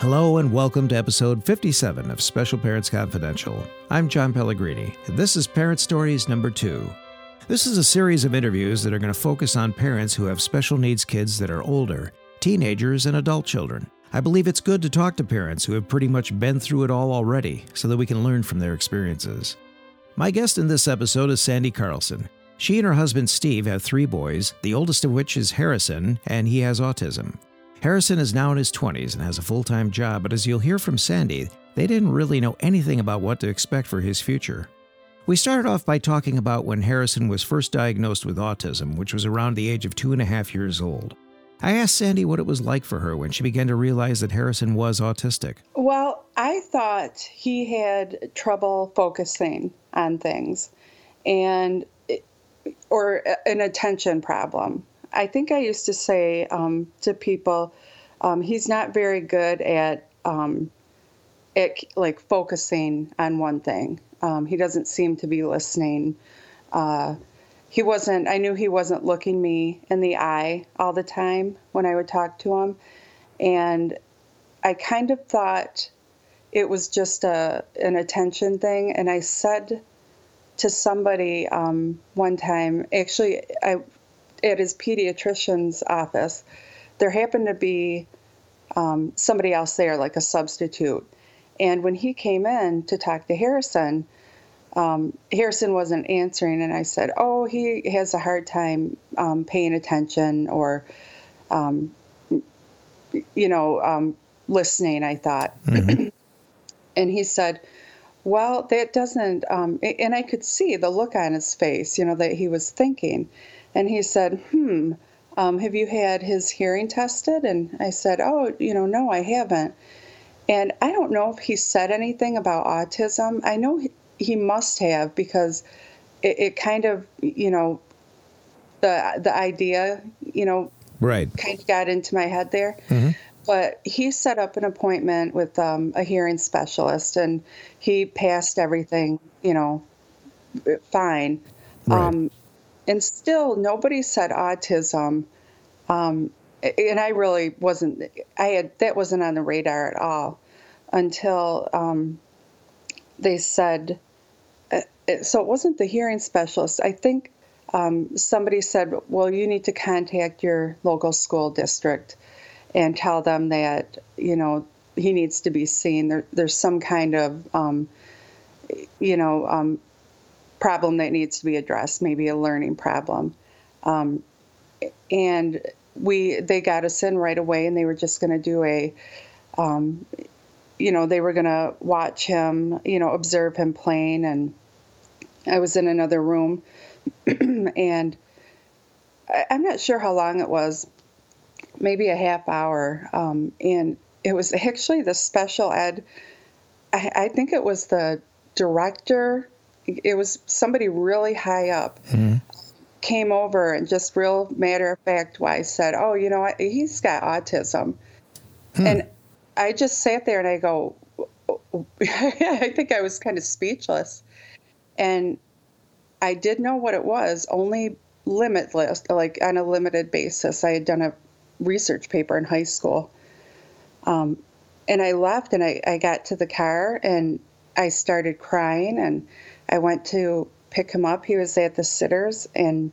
Hello and welcome to episode 57 of Special Parents Confidential. I'm John Pellegrini, and this is Parent Stories number two. This is a series of interviews that are going to focus on parents who have special needs kids that are older, teenagers, and adult children. I believe it's good to talk to parents who have pretty much been through it all already so that we can learn from their experiences. My guest in this episode is Sandy Carlson. She and her husband Steve have three boys, the oldest of which is Harrison, and he has autism. Harrison is now in his 20s and has a full time job, but as you'll hear from Sandy, they didn't really know anything about what to expect for his future. We started off by talking about when Harrison was first diagnosed with autism, which was around the age of two and a half years old. I asked Sandy what it was like for her when she began to realize that Harrison was autistic. Well, I thought he had trouble focusing on things and or an attention problem. I think I used to say um, to people, um, he's not very good at um, at like focusing on one thing. Um, he doesn't seem to be listening. Uh, he wasn't. I knew he wasn't looking me in the eye all the time when I would talk to him, and I kind of thought it was just a an attention thing. And I said to somebody um, one time, actually, I at his pediatrician's office, there happened to be um, somebody else there, like a substitute. And when he came in to talk to Harrison, um, Harrison wasn't answering, and I said, "Oh, he has a hard time um, paying attention or, um, you know, um, listening." I thought, mm-hmm. and he said, "Well, that doesn't," um, and I could see the look on his face, you know, that he was thinking. And he said, Hmm, um, have you had his hearing tested? And I said, Oh, you know, no, I haven't. And I don't know if he said anything about autism. I know he, he must have because it, it, kind of, you know, the the idea, you know, right, kind of got into my head there. Mm-hmm. But he set up an appointment with um, a hearing specialist, and he passed everything, you know, fine. Right. Um, and still nobody said autism. Um, and I really wasn't. I had that wasn't on the radar at all until um, they said. Uh, so it wasn't the hearing specialist. I think um, somebody said, "Well, you need to contact your local school district and tell them that you know he needs to be seen. There, there's some kind of um, you know um, problem that needs to be addressed, maybe a learning problem. Um, and we they got us in right away, and they were just going to do a, um, you know, they were going to watch him, you know, observe him playing, and I was in another room, and I, am not sure how long it was, maybe a half hour, um, and it was actually the special ed. I, I think it was the director it was somebody really high up mm-hmm. came over and just real matter of fact wise said, "Oh, you know, he's got autism," hmm. and I just sat there and I go, I think I was kind of speechless, and I did know what it was, only limitless, like on a limited basis. I had done a research paper in high school. Um, and I left and I, I got to the car and I started crying and I went to pick him up. He was at the sitters, and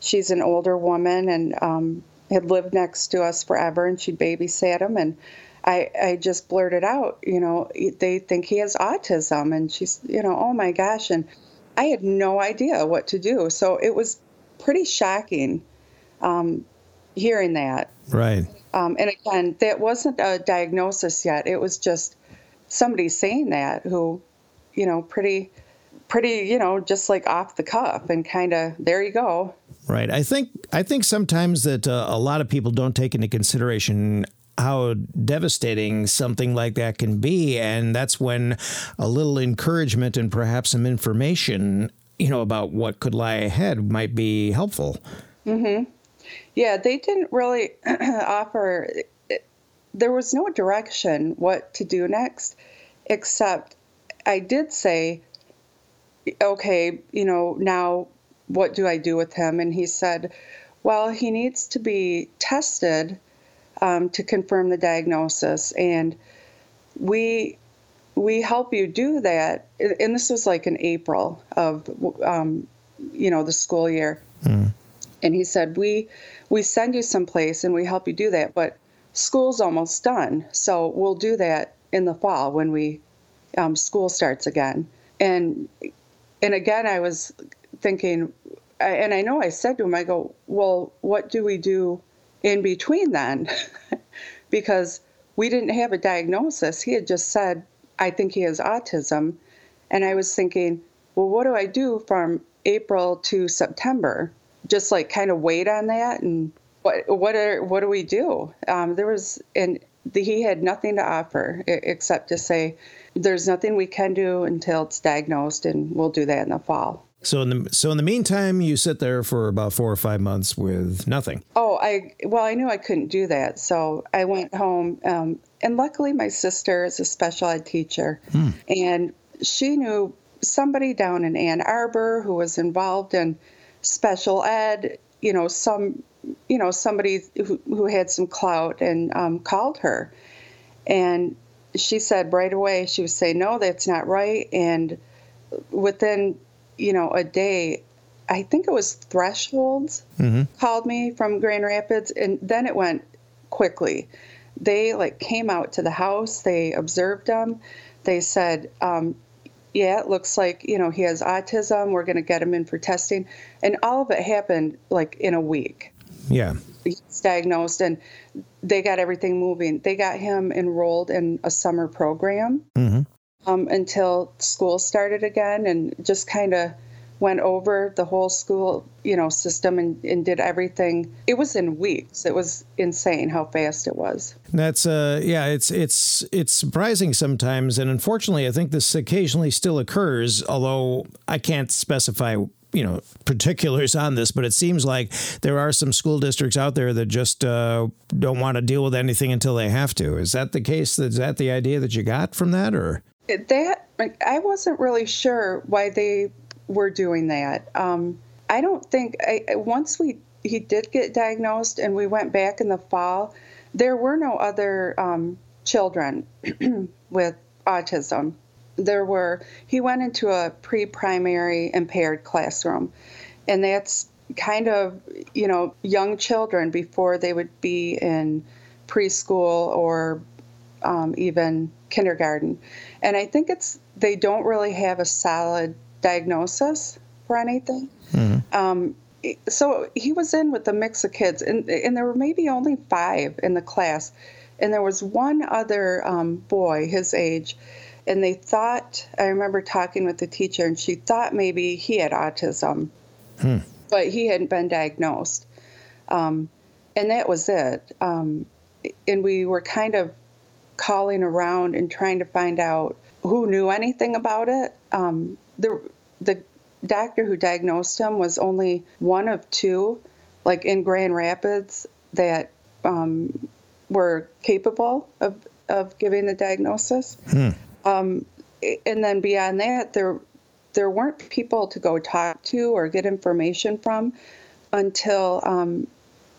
she's an older woman and um, had lived next to us forever, and she babysat him. And I, I just blurted out, you know, they think he has autism, and she's, you know, oh my gosh, and I had no idea what to do. So it was pretty shocking um, hearing that. Right. Um, and again, that wasn't a diagnosis yet. It was just somebody saying that who, you know, pretty pretty, you know, just like off the cuff and kind of there you go. Right. I think I think sometimes that uh, a lot of people don't take into consideration how devastating something like that can be and that's when a little encouragement and perhaps some information, you know, about what could lie ahead might be helpful. Mhm. Yeah, they didn't really offer there was no direction what to do next except I did say okay, you know, now what do I do with him? And he said, well, he needs to be tested um, to confirm the diagnosis. And we we help you do that. And this was like in April of, um, you know, the school year. Mm. And he said, we, we send you someplace and we help you do that, but school's almost done. So we'll do that in the fall when we, um, school starts again. And, and again, I was thinking, and I know I said to him, I go, well, what do we do in between then? because we didn't have a diagnosis. He had just said, I think he has autism. And I was thinking, well, what do I do from April to September? Just like kind of wait on that and what what are what do we do? Um, there was and the, he had nothing to offer except to say there's nothing we can do until it's diagnosed and we'll do that in the fall. So in the so in the meantime, you sit there for about four or five months with nothing. Oh, I well, I knew I couldn't do that, so I went home. Um, and luckily, my sister is a special ed teacher, hmm. and she knew somebody down in Ann Arbor who was involved in special ed. You know, some you know somebody who, who had some clout and um, called her, and she said right away she was saying no, that's not right, and within you know, a day, I think it was Thresholds mm-hmm. called me from Grand Rapids, and then it went quickly. They like came out to the house, they observed him, they said, um, yeah, it looks like, you know, he has autism. We're going to get him in for testing. And all of it happened like in a week. Yeah. He's diagnosed and they got everything moving. They got him enrolled in a summer program. Mm-hmm um, until school started again and just kind of went over the whole school you know system and, and did everything it was in weeks it was insane how fast it was that's uh yeah it's it's it's surprising sometimes and unfortunately i think this occasionally still occurs although i can't specify you know particulars on this, but it seems like there are some school districts out there that just uh, don't want to deal with anything until they have to. Is that the case? Is that the idea that you got from that, or that I wasn't really sure why they were doing that. Um, I don't think I, once we he did get diagnosed and we went back in the fall, there were no other um, children with autism. There were he went into a pre-primary impaired classroom, and that's kind of you know young children before they would be in preschool or um, even kindergarten. And I think it's they don't really have a solid diagnosis for anything. Mm-hmm. Um, so he was in with a mix of kids, and, and there were maybe only five in the class. And there was one other um, boy his age, and they thought, I remember talking with the teacher, and she thought maybe he had autism, hmm. but he hadn't been diagnosed. Um, and that was it. Um, and we were kind of calling around and trying to find out who knew anything about it. Um, the the doctor who diagnosed him was only one of two, like in Grand Rapids, that um, were capable of of giving the diagnosis. Hmm. Um, and then beyond that, there there weren't people to go talk to or get information from until um,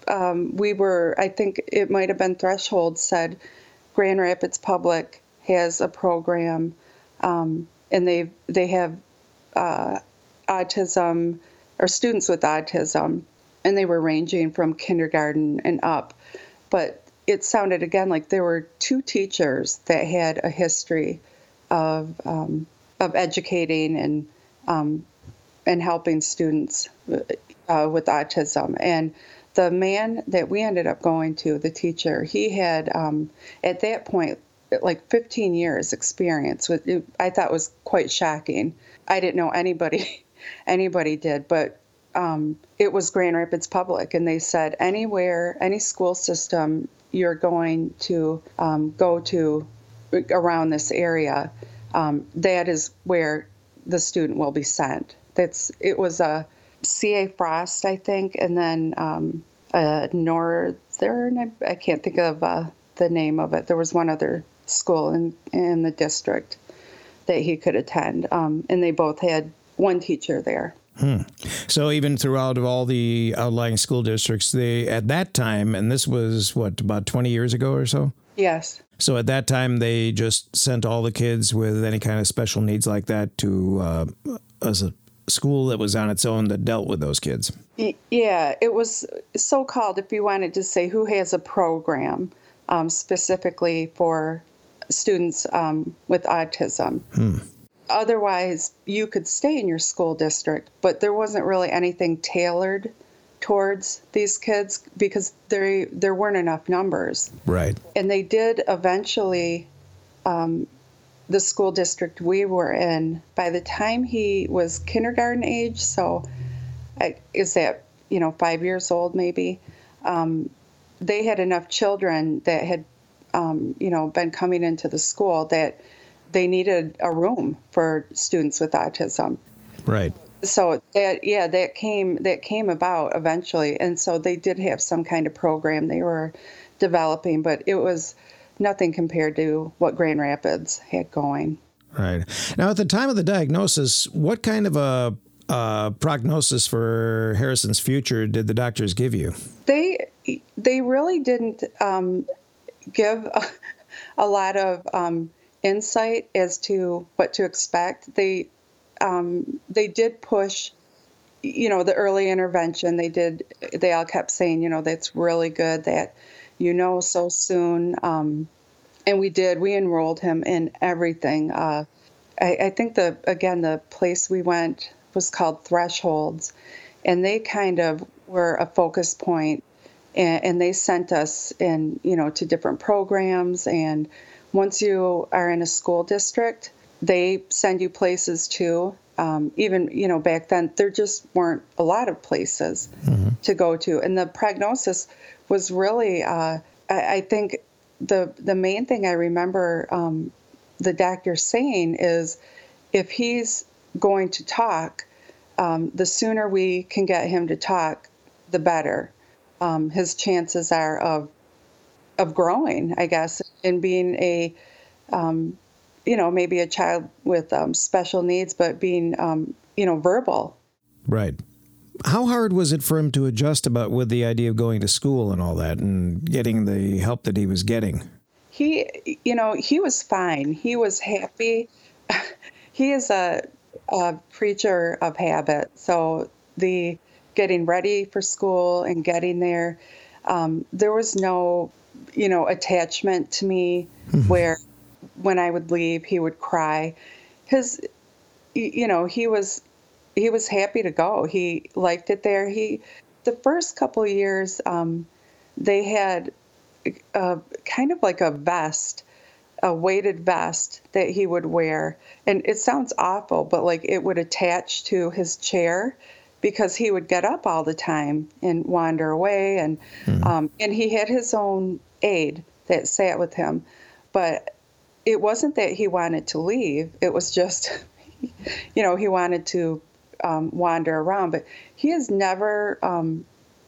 um, we were. I think it might have been Threshold said Grand Rapids Public has a program, um, and they they have uh, autism or students with autism, and they were ranging from kindergarten and up. But it sounded again like there were two teachers that had a history of um, of educating and um, and helping students uh, with autism and the man that we ended up going to, the teacher, he had um, at that point like 15 years experience with I thought was quite shocking. I didn't know anybody anybody did, but um, it was Grand Rapids Public, and they said anywhere, any school system you're going to um, go to around this area, um, that is where the student will be sent. That's it was a C.A. Frost, I think, and then um, a Northern. I, I can't think of uh, the name of it. There was one other school in in the district that he could attend, um, and they both had one teacher there. Hmm. So even throughout all the outlying school districts, they at that time, and this was what about twenty years ago or so. Yes. So at that time, they just sent all the kids with any kind of special needs like that to uh, a school that was on its own that dealt with those kids. Yeah, it was so called, if you wanted to say who has a program um, specifically for students um, with autism. Hmm. Otherwise, you could stay in your school district, but there wasn't really anything tailored towards these kids because there there weren't enough numbers. Right. And they did eventually. Um, the school district we were in, by the time he was kindergarten age, so is that you know five years old maybe, um, they had enough children that had um, you know been coming into the school that they needed a room for students with autism. Right so that yeah that came that came about eventually. And so they did have some kind of program they were developing but it was nothing compared to what grand rapids had going. Right. Now at the time of the diagnosis what kind of a uh, prognosis for harrison's future did the doctors give you? They they really didn't um, give a, a, lot of um, insight as to what to expect. They um, they did push you know the early intervention. They did they all kept saying you know that's really good that you know so soon um, and we did. We enrolled him in everything. Uh, I, I, think the again the place we went was called thresholds and they kind of were a focus point and, and they sent us in you know to different programs. And once you are in a school district they send you places too. Um, even you know back then there just weren't a lot of places mm-hmm. to go to, and the prognosis was really. Uh, I, I, think the the main thing I remember um, the doctor saying is, if he's going to talk, um, the sooner we can get him to talk, the better. Um, his chances are of of growing, I guess, and being a um, you know, maybe a child with um, special needs, but being, um, you know, verbal. Right. How hard was it for him to adjust about with the idea of going to school and all that and getting the help that he was getting? He, you know, he was fine. He was happy. he is a, a creature of habit. So the getting ready for school and getting there, um, there was no, you know, attachment to me mm-hmm. where when I would leave, he would cry. His, you know, he was he was happy to go. He liked it there. He, the first couple years, um, they had a, kind of like a vest, a weighted vest that he would wear, and it sounds awful, but like it would attach to his chair because he would get up all the time and wander away and mm. um, and he had his own aide that sat with him but it wasn't that he wanted to leave. It was just, you know, he wanted to um, wander around. But he has never, um,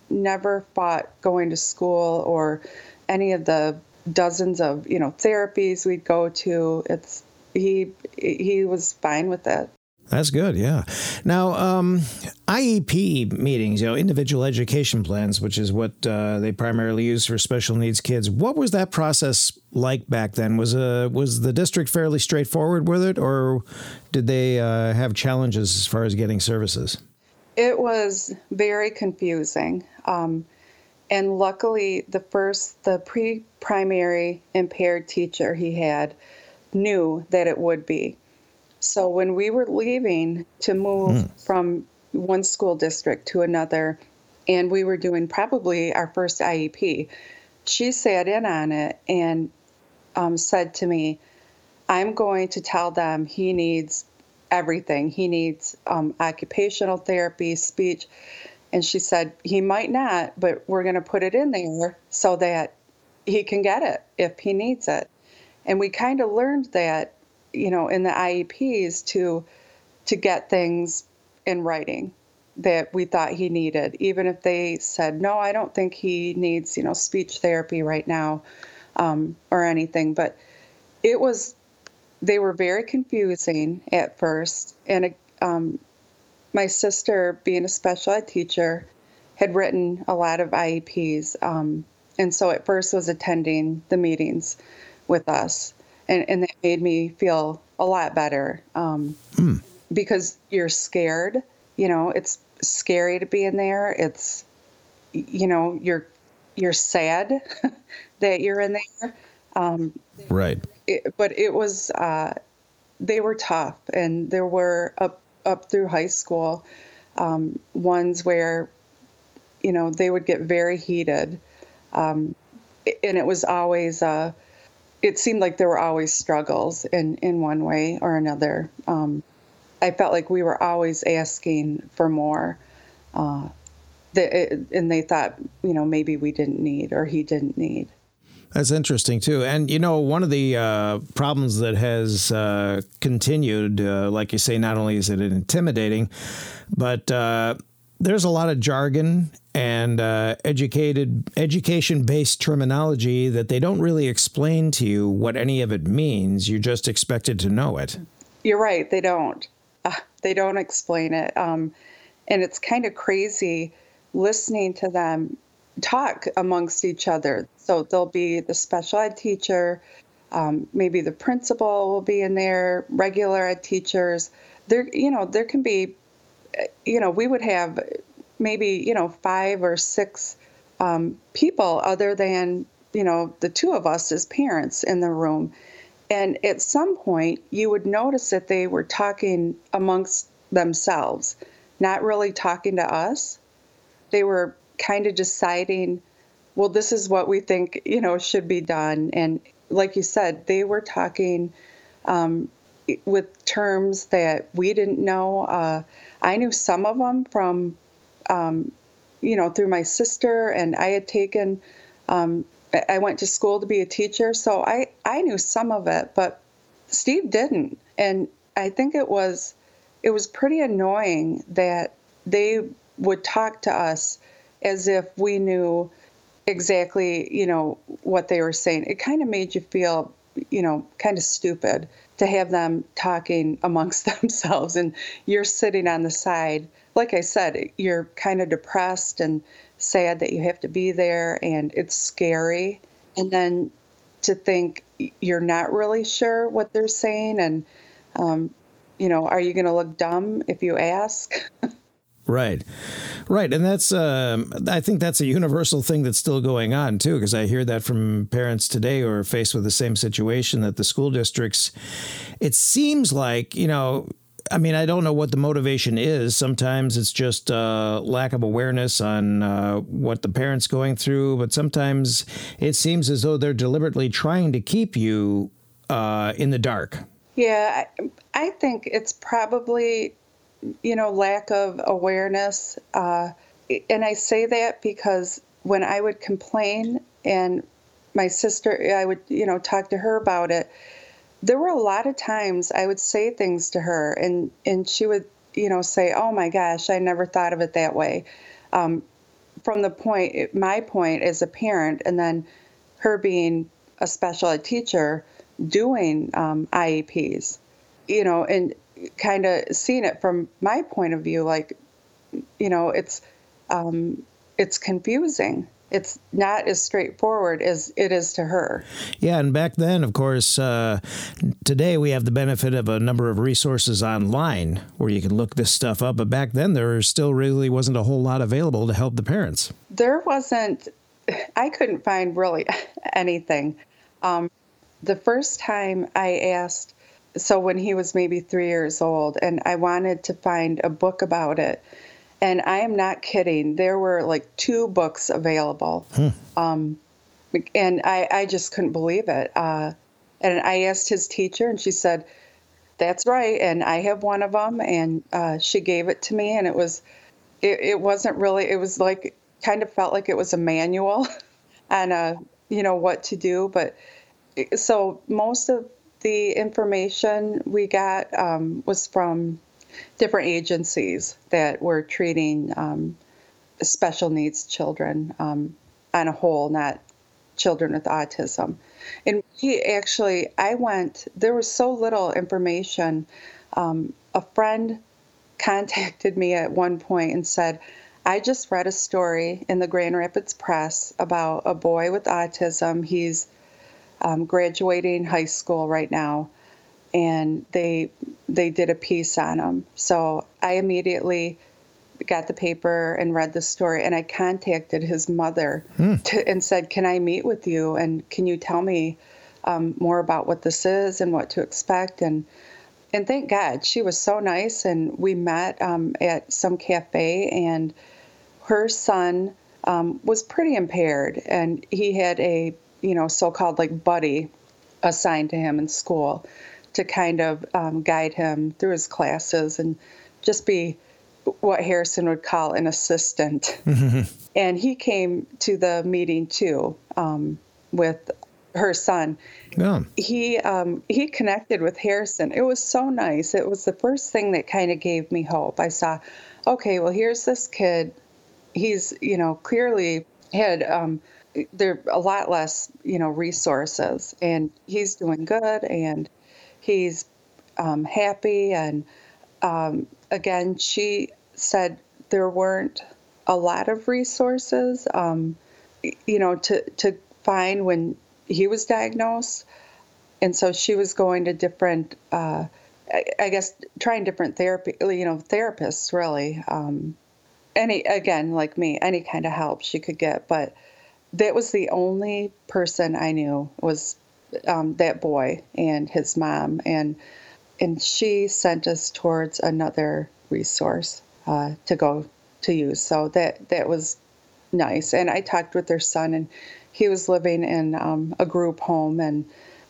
never fought going to school or any of the dozens of, you know, therapies we'd go to. It's he he was fine with it. That's good, yeah. Now, um, IEP meetings, you know, individual education plans, which is what uh, they primarily use for special needs kids. What was that process like back then? Was uh, was the district fairly straightforward with it, or did they uh, have challenges as far as getting services? It was very confusing, um, and luckily, the first the pre-primary impaired teacher he had knew that it would be so when we were leaving to move mm. from one school district to another, and we were doing probably our first IEP, she sat in on it and um, said to me, I'm going to tell them he needs everything. He needs um, occupational therapy, speech. And she said, he might not, but we're going to put it in there so that he can get it if he needs it. And we kind of learned that you know, in the IEPs to to get things in writing that we thought he needed, even if they said, no, I don't think he needs, you know, speech therapy right now um, or anything. But it was, they were very confusing at first. And um, my sister, being a special ed teacher, had written a lot of IEPs. Um, and so at first was attending the meetings with us, and and made me feel a lot better um, mm. because you're scared. You know, it's scary to be in there. It's you know you're you're sad that you're in there. Um, right. It, but it was uh, they were tough, and there were up up through high school um, ones where you know they would get very heated, um, and it was always. Uh, it seemed like there were always struggles in in one way or another. Um, I felt like we were always asking for more. Uh, the, and they thought, you know, maybe we didn't need or he didn't need. That's interesting too, and you know one of the uh, problems that has uh, continued, uh, like you say, not only is it intimidating, but uh, there's a lot of jargon and uh, educated education based terminology that they don't really explain to you what any of it means. You're just expected to know it. You're right. They don't. Uh, they don't explain it, um, and it's kind of crazy listening to them talk amongst each other. So there'll be the special ed teacher, um, maybe the principal will be in there, regular ed teachers. There, you know, there can be, you know, we would have maybe you know five or six um, people other than you know the two of us as parents in the room. And at some point, you would notice that they were talking amongst themselves, not really talking to us they were kind of deciding, well, this is what we think, you know, should be done. And like you said, they were talking um, with terms that we didn't know. Uh, I knew some of them from, um, you know, through my sister, and I had taken, um, I went to school to be a teacher, so I, I knew some of it, but Steve didn't. And I think it was, it was pretty annoying that they would talk to us as if we knew exactly, you know, what they were saying. It kind of made you feel, you know, kind of stupid to have them talking amongst themselves and you're sitting on the side. Like I said, you're kind of depressed and sad that you have to be there and it's scary. And then to think you're not really sure what they're saying and um, you know, are you going to look dumb if you ask? Right, right, and that's um, I think that's a universal thing that's still going on too, because I hear that from parents today who are faced with the same situation that the school districts. It seems like you know. I mean, I don't know what the motivation is. Sometimes it's just uh, lack of awareness on uh, what the parent's going through, but sometimes it seems as though they're deliberately trying to keep you uh, in the dark. Yeah, I, I think it's probably you know, lack of awareness. Uh, and I say that because when I would complain and my sister, I would, you know, talk to her about it, there were a lot of times I would say things to her and, and she would, you know, say, oh my gosh, I never thought of it that way. Um, from the point, my point as a parent, and then her being a special ed teacher doing um, IEPs, you know, and kind of seeing it from my point of view, like, you know, it's um, it's confusing. It's not as straightforward as it is to her. Yeah, and back then, of course, uh, today we have the benefit of a number of resources online where you can look this stuff up. But back then, there still really wasn't a whole lot available to help the parents. There wasn't. I couldn't find really anything. Um, the first time I asked so when he was maybe three years old, and I wanted to find a book about it. And I am not kidding. There were like two books available. Hmm. Um, and I, I just couldn't believe it. Uh, and I asked his teacher, and she said, That's right. And I have one of them. And uh, she gave it to me, and it was, it, it wasn't really, it was like, kind of felt like it was a manual on, uh, you know, what to do. But so most of the information we got um, was from different agencies that were treating um, special needs children um, on a whole, not children with autism. And we actually, I went, there was so little information. Um, a friend contacted me at one point and said, I just read a story in the Grand Rapids Press about a boy with autism. He's um, graduating high school right now, and they they did a piece on him. So I immediately got the paper and read the story, and I contacted his mother hmm. to, and said, "Can I meet with you? And can you tell me um, more about what this is and what to expect?" and and thank God she was so nice, and we met um, at some cafe, and her son um, was pretty impaired, and he had a you know so-called like buddy assigned to him in school to kind of um, guide him through his classes and just be what Harrison would call an assistant. Mm-hmm. And he came to the meeting too um, with her son. Yeah. He um, he connected with Harrison. It was so nice. It was the first thing that kind of gave me hope. I saw, okay, well here's this kid. He's you know clearly had um, there a lot less you know resources, and he's doing good, and he's um, happy. And um, again, she said there weren't a lot of resources, um, you know, to to find when he was diagnosed, and so she was going to different, uh, I, I, guess, trying different therapy, you know, therapists really. Um, any again, like me, any kind of help she could get, but that was the only person I knew was um, that boy and his mom, and and she sent us towards another resource uh, to go to use. So that that was nice. And I talked with their son, and he was living in um, a group home and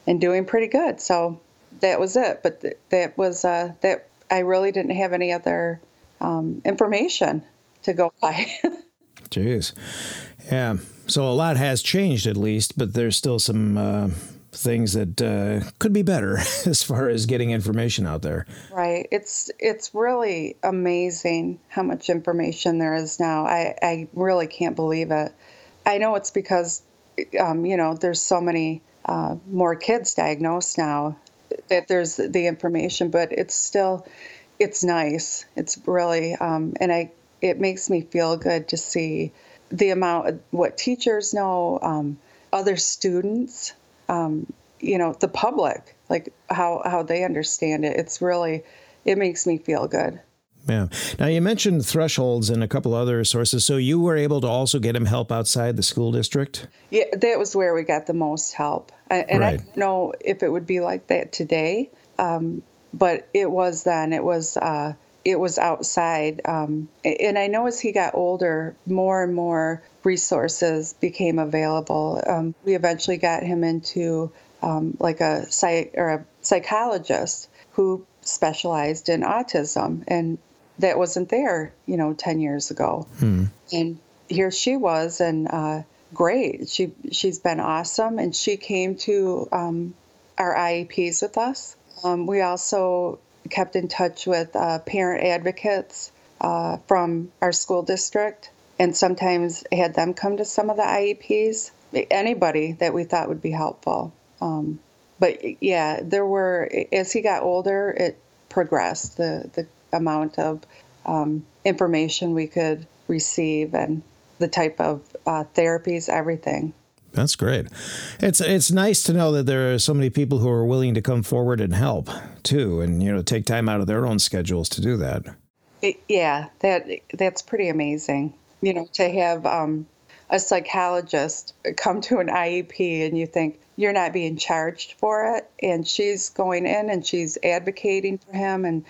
and doing pretty good. So that was it. But th- that was uh, that I really didn't have any other um, information to go by. Jeez, yeah. So a lot has changed at least, but there's still some uh, things that uh, could be better as far as getting information out there. Right. It's it's really amazing how much information there is now. I I really can't believe it. I know it's because um, you know, there's so many uh, more kids diagnosed now that there's the information, but it's still, it's nice. It's really, um, and I, it makes me feel good to see the amount of what teachers know, um, other students, um, you know, the public, like how how they understand it. It's really, it makes me feel good. Yeah. Now you mentioned thresholds and a couple other sources. So you were able to also get him help outside the school district. Yeah, that was where we got the most help, and right. I don't know if it would be like that today, um, but it was then. It was. Uh, it was outside. Um, and I know as he got older, more and more resources became available. Um, we eventually got him into um, like a psych or a psychologist who specialized in autism, and that wasn't there, you know, 10 years ago. Hmm. And here she was, and uh, great. She she's been awesome, and she came to um, our IEPs with us. Um, we also kept in touch with uh, parent advocates uh, from our school district, and sometimes had them come to some of the IEPs. Anybody that we thought would be helpful. Um, but yeah, there were as he got older, it progressed. The the amount of um, information we could receive and the type of uh, therapies, everything. That's great. It's it's nice to know that there are so many people who are willing to come forward and help too, and you know take time out of their own schedules to do that. It, yeah, that that's pretty amazing. You know, to have um, a psychologist come to an IEP and you think you're not being charged for it, and she's going in and she's advocating for him and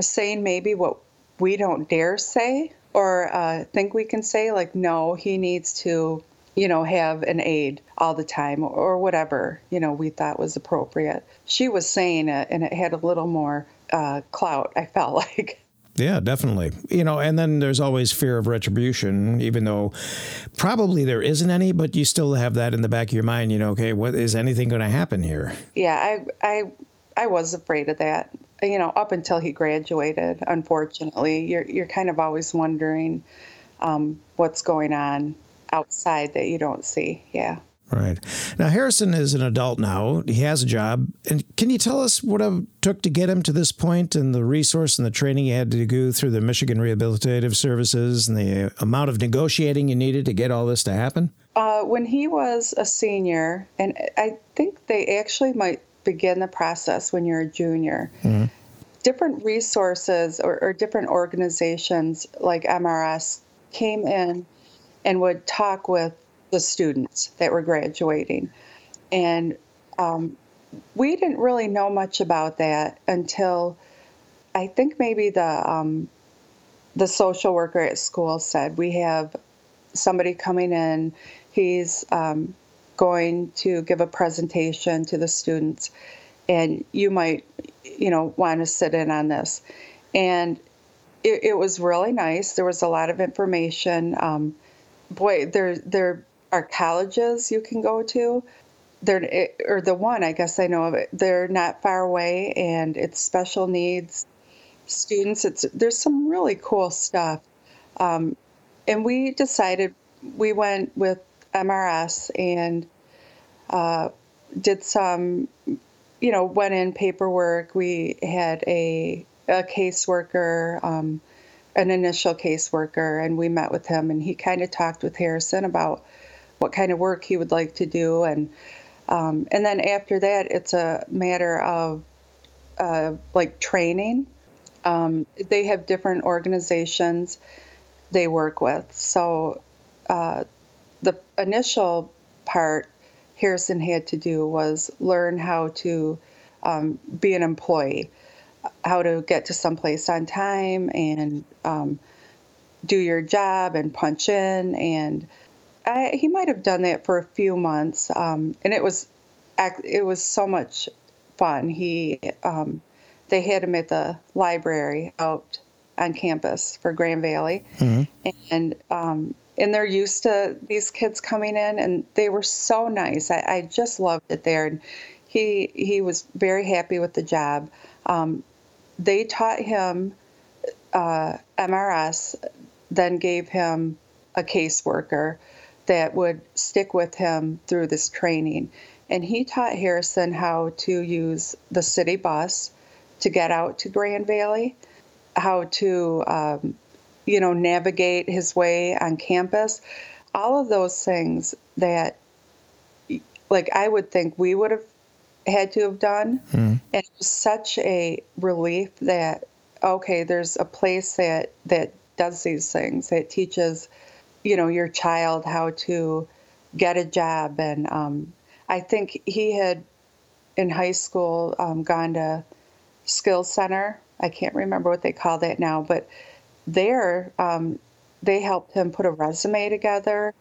saying maybe what we don't dare say or uh, think we can say, like, no, he needs to, you know, have an aid all the time or whatever, you know, we thought was appropriate. She was saying it and it had a little more uh, clout, I felt like. Yeah, definitely. You know, and then there's always fear of retribution, even though probably there isn't any, but you still have that in the back of your mind. You know, okay, what is anything going to happen here? Yeah, I, I, I was afraid of that you know, up until he graduated, unfortunately, you're you're kind of always wondering um, what's going on outside that you don't see. Yeah. Right. Now, Harrison is an adult now. He has a job. And can you tell us what it took to get him to this point and the resource and the training he had to go through the Michigan Rehabilitative Services and the amount of negotiating you needed to get all this to happen? Uh, when he was a senior, and I think they actually might begin the process when you're a junior, mm-hmm. different resources or, or different organizations like MRS came in and would talk with the students that were graduating. And um, we didn't really know much about that until I think maybe the um, the social worker at school said we have somebody coming in. He's um, going to give a presentation to the students, and you might, you know, want to sit in on this. And it, it was really nice. There was a lot of information. Um, boy, there there are colleges you can go to. They're or the one I guess I know of it. They're not far away, and it's special needs students. It's there's some really cool stuff. Um, and we decided we went with MRS and uh, did some, you know, went in paperwork. We had a a caseworker. Um, an initial caseworker and we met with him and he kind of talked with Harrison about what kind of work he would like to do and um, and then after that it's a matter of uh, like training. Um, they have different organizations they work with so uh, the initial part Harrison had to do was learn how to um, be an employee how to get to someplace on time and um, do your job and punch in. And I, he might have done that for a few months, um, and it was it was so much fun. He um, they had him at the library out on campus for Grand Valley, mm-hmm. and um, and they're used to these kids coming in, and they were so nice. I, I just loved it there, and he he was very happy with the job. Um, they taught him uh, MRS, then gave him a caseworker that would stick with him through this training. And he taught Harrison how to use the city bus to get out to Grand Valley, how to, um, you know, navigate his way on campus. All of those things that, like, I would think we would have had to have done. Mm. And it was such a relief that, okay, there's a place that, that does these things, that teaches, you know, your child how to get a job. And um, I think he had in high school um, gone to Skills Center. I can't remember what they call that now, but there um, they helped him put a resume together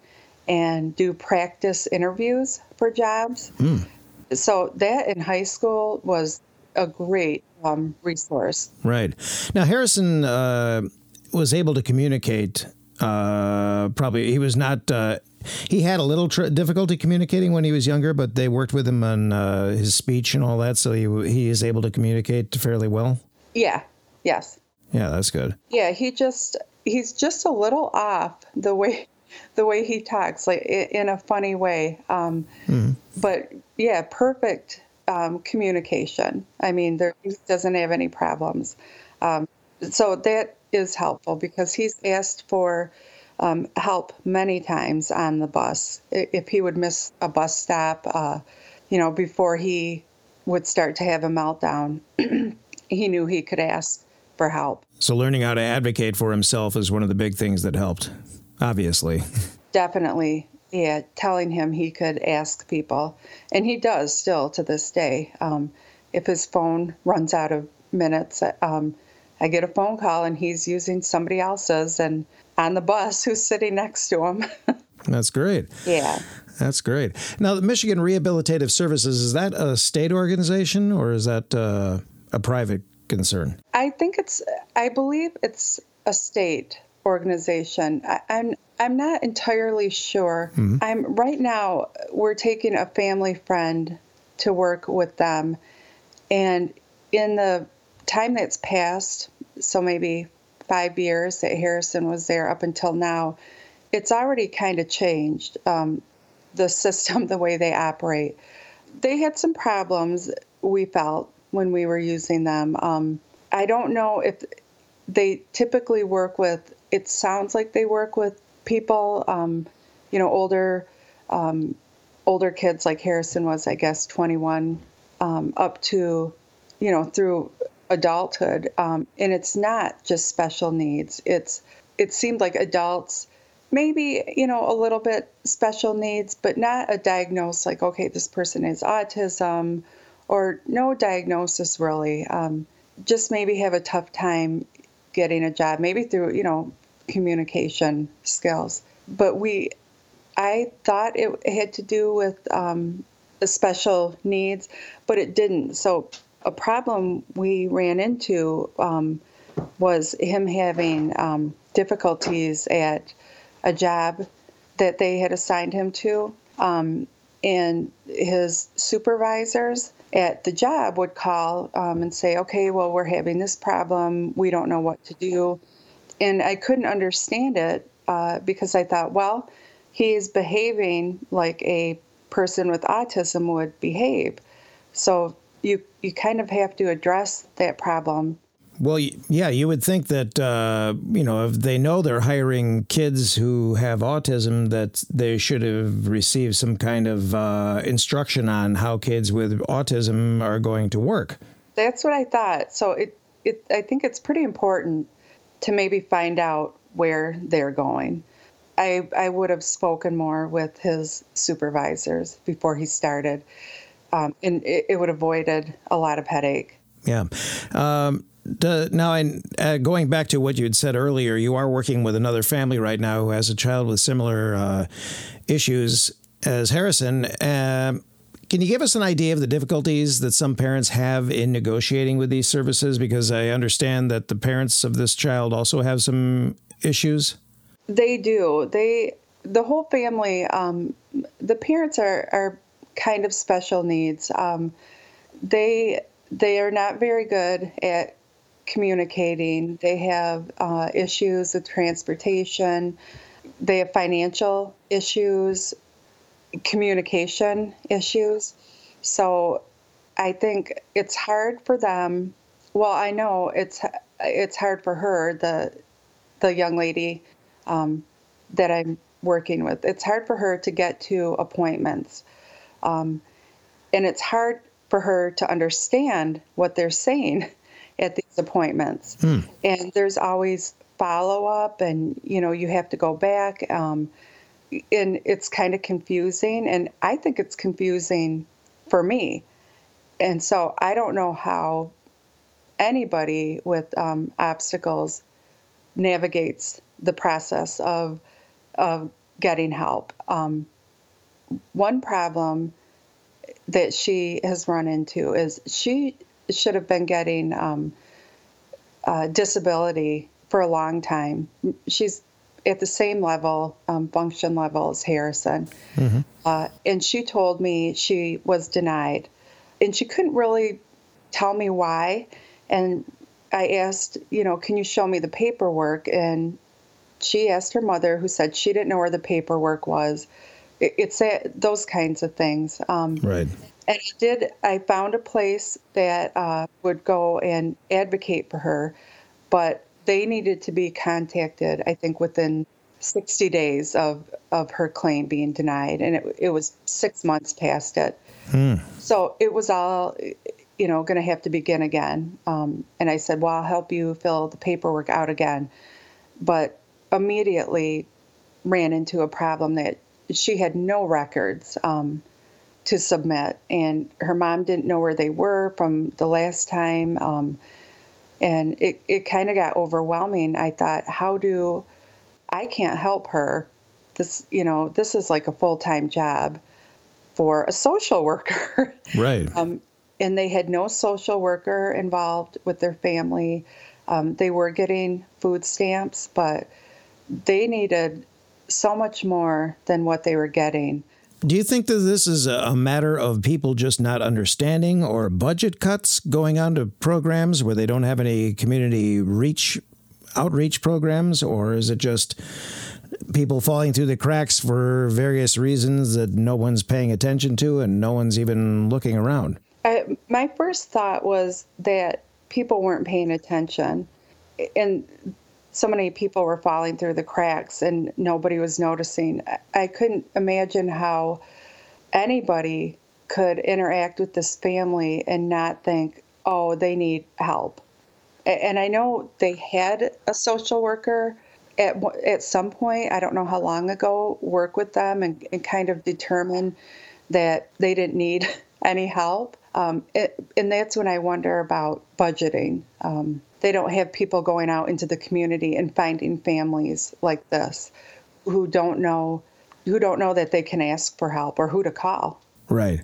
and do practice interviews for jobs. Mm so that in high school was a great um, resource. Right. Now, Harrison uh, was able to communicate. Uh, probably he was not. Uh, he had a little tr- difficulty communicating when he was younger, but they worked with him on uh, his speech and all that, so he he is able to communicate fairly well. Yeah. Yes. Yeah, that's good. Yeah, he just he's just a little off the way the way he talks, like in a funny way. Um, mm. But yeah, perfect um, communication. I mean, there he doesn't have any problems. Um, so that is helpful because he's asked for um, help many times on the bus. If he would miss a bus stop, uh, you know, before he would start to have a meltdown, he knew he could ask for help. So, learning how to advocate for himself is one of the big things that helped obviously. Definitely. Yeah, telling him he could ask people. And he does still to this day. Um, if his phone runs out of minutes, um, I get a phone call and he's using somebody else's and on the bus who's sitting next to him. That's great. Yeah. That's great. Now, the Michigan Rehabilitative Services, is that a state organization or is that uh, a private concern? I think it's, I believe it's a state organization. I, am I'm, I'm not entirely sure. Mm-hmm. I'm right now. We're taking a family friend to work with them, and in the time that's passed, so maybe five years that Harrison was there up until now, it's already kind of changed. Um, the system, the way they operate. They had some problems, we felt, when we were using them. Um, I don't know if they typically work with, it sounds like they work with people, um, you know, older. Um, older kids like Harrison was, I guess, 21, um, up to, you know, through adulthood. Um, and it's not just special needs. It's it seemed like adults maybe you know a little bit special needs but not a diagnosis like okay this person has autism or no diagnosis really um, just maybe have a tough time getting a job maybe through you know communication skills but we i thought it had to do with um, the special needs but it didn't so a problem we ran into um, was him having um, difficulties at a job that they had assigned him to. Um, and his supervisors at the job would call um, and say, okay, well, we're having this problem. We don't know what to do. And I couldn't understand it uh, because I thought, well, he is behaving like a person with autism would behave. So you, you kind of have to address that problem well, yeah, you would think that uh, you know if they know they're hiring kids who have autism, that they should have received some kind of uh, instruction on how kids with autism are going to work. That's what I thought. So it, it, I think it's pretty important to maybe find out where they're going. I, I would have spoken more with his supervisors before he started, um, and it, it would have avoided a lot of headache. Yeah. Um, now, I, uh, going back to what you had said earlier, you are working with another family right now who has a child with similar uh, issues as Harrison. Uh, can you give us an idea of the difficulties that some parents have in negotiating with these services? Because I understand that the parents of this child also have some issues. They do. They the whole family. Um, the parents are are kind of special needs. Um, they they are not very good at communicating. They have uh, issues with transportation. They have financial issues, communication issues. So I think it's hard for them. Well, I know it's it's hard for her, the the young lady um, that I'm working with. It's hard for her to get to appointments, um, and it's hard for her to understand what they're saying at these appointments. Mm. And there's always follow up, and you know, you have to go back. Um, and it's kind of confusing. And I think it's confusing for me. And so I don't know how anybody with um, obstacles navigates the process of, of getting help. Um, one problem that she has run into is she should have been getting um, uh, disability for a long time. She's at the same level, um, function level as Harrison. Mm-hmm. Uh, and she told me she was denied. And she couldn't really tell me why. And I asked, you know, can you show me the paperwork? And she asked her mother, who said she didn't know where the paperwork was. It, it's a, those kinds of things. Um, right. And I did. I found a place that uh, would go and advocate for her, but they needed to be contacted. I think within 60 days of of her claim being denied, and it it was six months past it. Hmm. So it was all, you know, going to have to begin again. Um, and I said, "Well, I'll help you fill the paperwork out again," but immediately ran into a problem that she had no records. Um, to submit, and her mom didn't know where they were from the last time. Um, and it, it kind of got overwhelming. I thought, how do I can't help her? This, you know, this is like a full time job for a social worker. Right. um, and they had no social worker involved with their family. Um, they were getting food stamps, but they needed so much more than what they were getting. Do you think that this is a matter of people just not understanding or budget cuts going on to programs where they don't have any community reach outreach programs or is it just people falling through the cracks for various reasons that no one's paying attention to and no one's even looking around. I, my first thought was that people weren't paying attention. And so many people were falling through the cracks and nobody was noticing. I couldn't imagine how anybody could interact with this family and not think, oh, they need help. And I know they had a social worker at at some point. I don't know how long ago. Work with them and, and kind of determine that they didn't need any help. Um, it, and that's when I wonder about budgeting. Um, they don't have people going out into the community and finding families like this who don't know who don't know that they can ask for help or who to call. Right.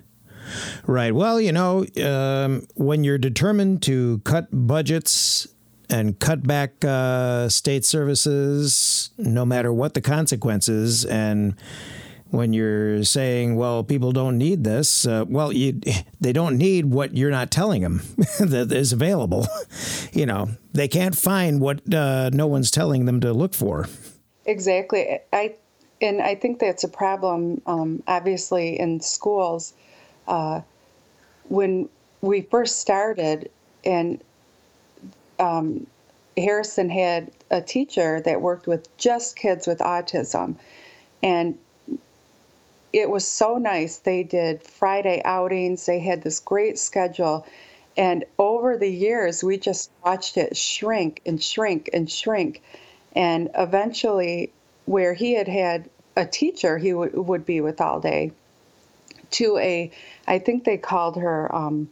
Right. Well, you know, um, when you're determined to cut budgets and cut back uh, state services, no matter what the consequences, and when you're saying, well, people don't need this, uh, well, you, they don't need what you're not telling them that is available. you know, they can't find what uh, no one's telling them to look for. Exactly. I and I think that's a problem, um, obviously, in schools uh, when we first started, and um, Harrison had a teacher that worked with just kids with autism, and it was so nice. They did Friday outings. They had this great schedule. And over the years, we just watched it shrink and shrink and shrink. And eventually, where he had had a teacher he w- would be with all day, to a, I think they called her um,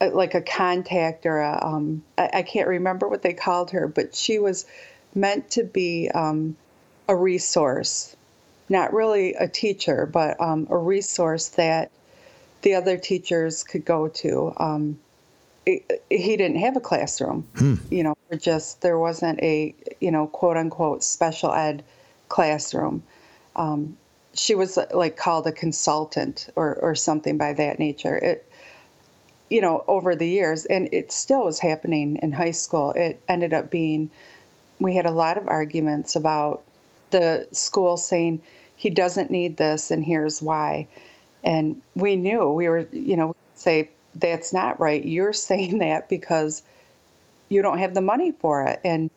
like a contact or a, um, I, I, can't remember what they called her, but she was meant to be um, a resource, not really a teacher, but um, a resource that the other teachers could go to. Um, it, he didn't have a classroom, hmm. you know, just there wasn't a, you know, quote unquote special ed classroom. Um, she was like called a consultant or, or something by that nature. It, you know, over the years, and it still was happening in high school. It ended up being, we had a lot of arguments about the school saying he doesn't need this and here's why. And we knew we were, you know, say that's not right. You're saying that because you don't have the money for it. And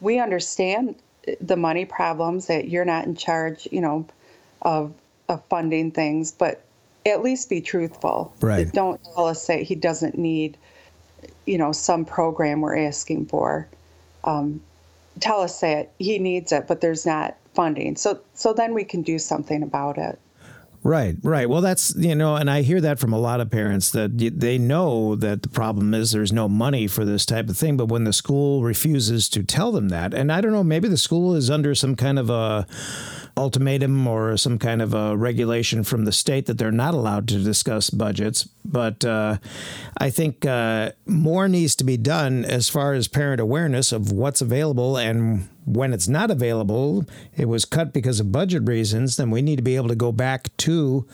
we understand the money problems that you're not in charge, you know, of of funding things, but at least be truthful. Right. Don't tell us that he doesn't need, you know, some program we're asking for. Um, tell us that he needs it, but there's not funding. So so then we can do something about it. Right, right. Well, that's, you know, and I hear that from a lot of parents that they know that the problem is there's no money for this type of thing. But when the school refuses to tell them that, and I don't know, maybe the school is under some kind of a, ultimatum or some kind of a regulation from the state that they're not allowed to discuss budgets. But uh, I think uh, more needs to be done as far as parent awareness of what's available and when it's not available, it was cut because of budget reasons, then we need to be able to go back to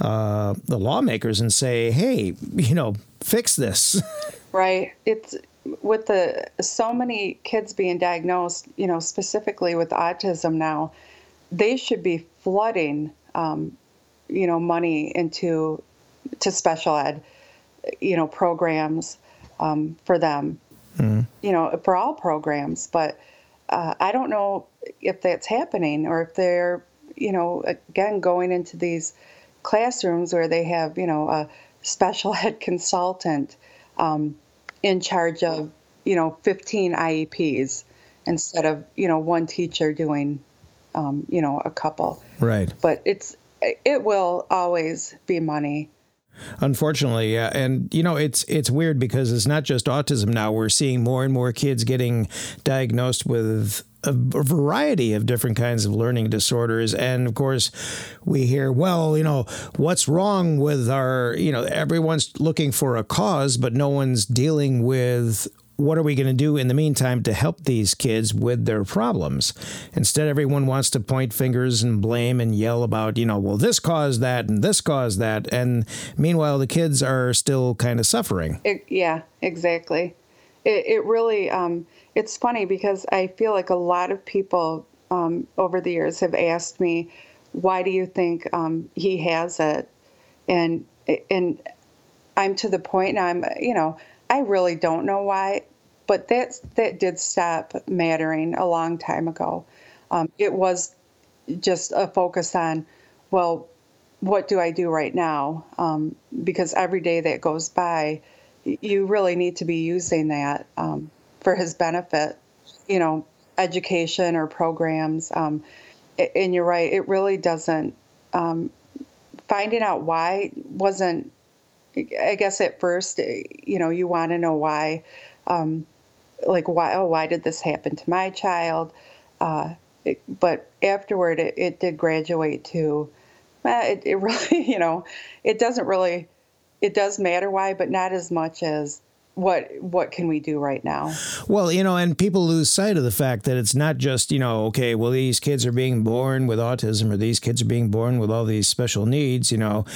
uh, the lawmakers and say, hey, you know, fix this. Right. It's with the so many kids being diagnosed, you know, specifically with autism now they should be flooding, um, you know, money into to special ed, you know, programs um, for them, mm. you know, for all programs. But uh, I don't know if that's happening or if they're, you know, again going into these classrooms where they have, you know, a special ed consultant um, in charge of, you know, 15 IEPs instead of, you know, one teacher doing um, you know, a couple. Right. But it's it will always be money. Unfortunately, yeah, and you know it's it's weird because it's not just autism now. We're seeing more and more kids getting diagnosed with a variety of different kinds of learning disorders. And of course, we hear, well, you know, what's wrong with our, you know, everyone's looking for a cause, but no one's dealing with what are we going to do in the meantime to help these kids with their problems? Instead, everyone wants to point fingers and blame and yell about, you know, well, this caused that and this caused that. And meanwhile, the kids are still kind of suffering. It, yeah, exactly. It, it really, um, it's funny because I feel like a lot of people um, over the years have asked me, "Why do you think um, he has it?" And and I'm to the point now. I'm you know I really don't know why, but that that did stop mattering a long time ago. Um, it was just a focus on, well, what do I do right now? Um, because every day that goes by, you really need to be using that um, for his benefit. You know, education or programs. Um, and you're right, it really doesn't. Um, finding out why wasn't. I guess at first, you know, you want to know why. Um, like why? Oh, why did this happen to my child? Uh, it, but afterward, it, it did graduate to it, it really, you know, it doesn't really, it does matter why, but not as much as what what can we do right now well you know and people lose sight of the fact that it's not just you know okay well these kids are being born with autism or these kids are being born with all these special needs you know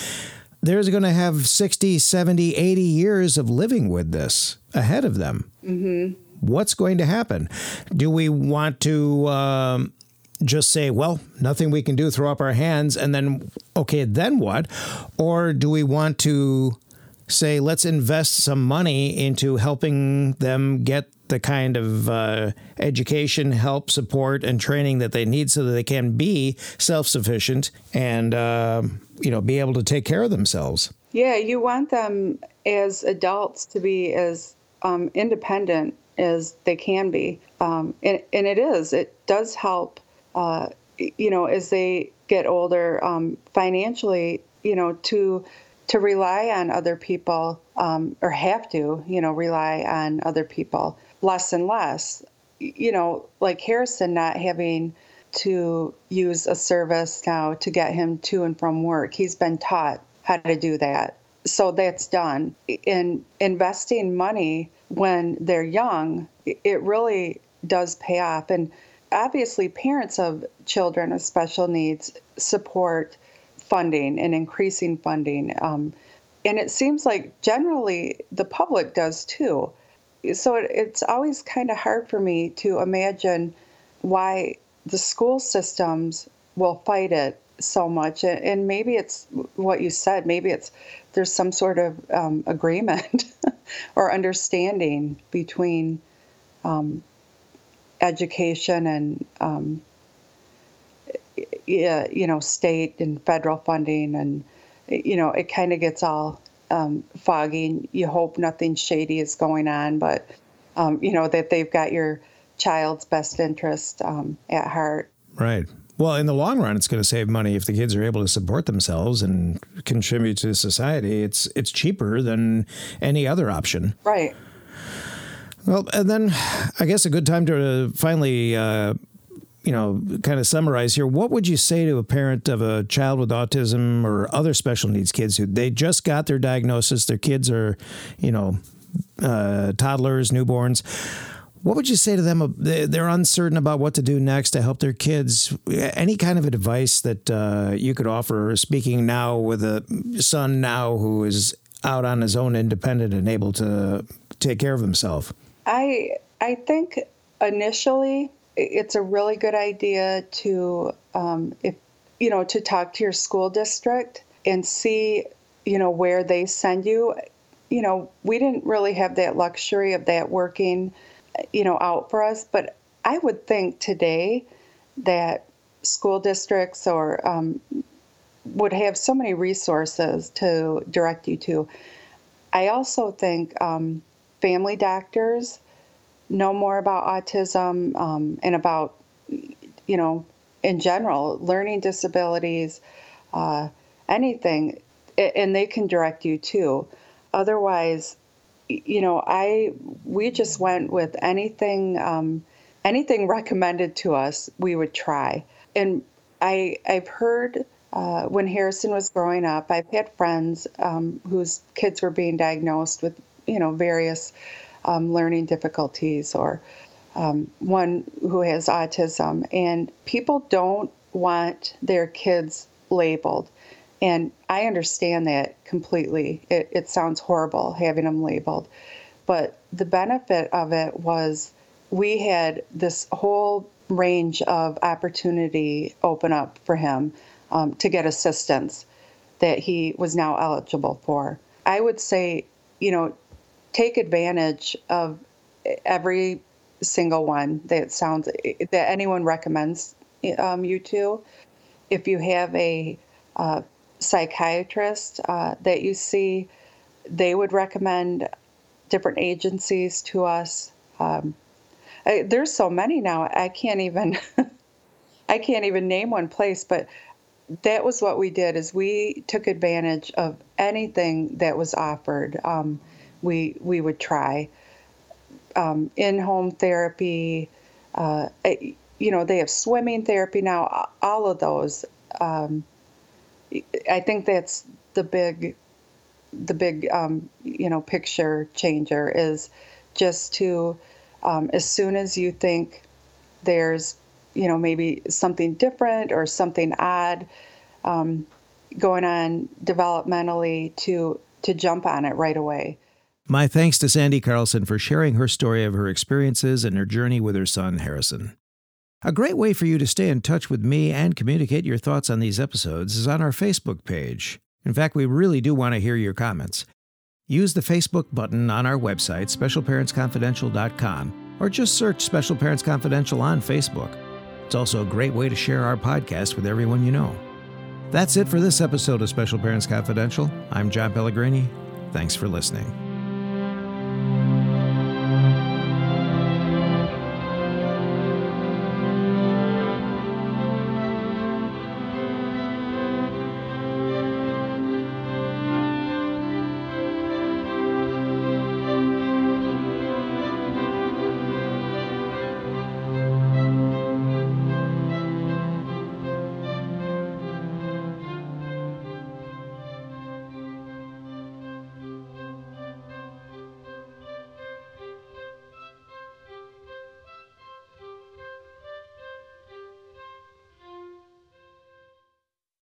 there's going to have 60 70 80 years of living with this ahead of them mm-hmm. What's going to happen do we want to um, just say, well, nothing we can do, throw up our hands, and then, okay, then what? Or do we want to say, let's invest some money into helping them get the kind of uh, education, help, support, and training that they need so that they can be self sufficient and, uh, you know, be able to take care of themselves? Yeah, you want them as adults to be as um, independent as they can be. Um, and, and it is, it does help uh, you know, as they get older, um, financially, you know, to to rely on other people um, or have to, you know, rely on other people less and less. You know, like Harrison not having to use a service now to get him to and from work. He's been taught how to do that. So that's done. In investing money when they're young, it really does pay off. And obviously parents of children with special needs support funding and increasing funding. Um, and it seems like generally the public does too. So it, it's always kind of hard for me to imagine why the school systems will fight it so much. And maybe it's what you said, maybe it's there's some sort of um, agreement or understanding between um, education and um, you know state and federal funding and you know it kind of gets all um, foggy you hope nothing shady is going on but um, you know that they've got your child's best interest um, at heart right well, in the long run, it's going to save money if the kids are able to support themselves and contribute to society. It's it's cheaper than any other option. Right. Well, and then I guess a good time to finally, uh, you know, kind of summarize here. What would you say to a parent of a child with autism or other special needs kids who they just got their diagnosis? Their kids are, you know, uh, toddlers, newborns. What would you say to them? They're uncertain about what to do next to help their kids. Any kind of advice that uh, you could offer, speaking now with a son now who is out on his own, independent, and able to take care of himself? I I think initially it's a really good idea to um, if you know to talk to your school district and see you know where they send you. You know, we didn't really have that luxury of that working, you know, out for us. But I would think today that school districts or um, would have so many resources to direct you to. I also think um, family doctors know more about autism um, and about, you know, in general, learning disabilities, uh, anything, and they can direct you too. Otherwise, you know, I we just went with anything um, anything recommended to us, we would try. And I I've heard uh, when Harrison was growing up, I've had friends um, whose kids were being diagnosed with you know various um, learning difficulties or um, one who has autism, and people don't want their kids labeled. And I understand that completely. It, it sounds horrible having them labeled. But the benefit of it was we had this whole range of opportunity open up for him um, to get assistance that he was now eligible for. I would say, you know, take advantage of every single one that sounds that anyone recommends um, you to. If you have a uh, psychiatrist uh, that you see, they would recommend different agencies to us. Um, I, there's so many now. I can't even I can't even name one place, but that was what we did is we took advantage of anything that was offered. Um, we we would try um, in-home therapy. Uh, you know, they have swimming therapy now. All of those. Um, I think that's the big, the big, um, you know, picture changer is just to, um, as soon as you think there's, you know, maybe something different or something odd um, going on developmentally, to to jump on it right away. My thanks to Sandy Carlson for sharing her story of her experiences and her journey with her son, Harrison. A great way for you to stay in touch with me and communicate your thoughts on these episodes is on our Facebook page. In fact, we really do want to hear your comments. Use the Facebook button on our website, specialparentsconfidential.com, or just search Special Parents Confidential on Facebook. It's also a great way to share our podcast with everyone you know. That's it for this episode of Special Parents Confidential. I'm John Pellegrini. Thanks for listening.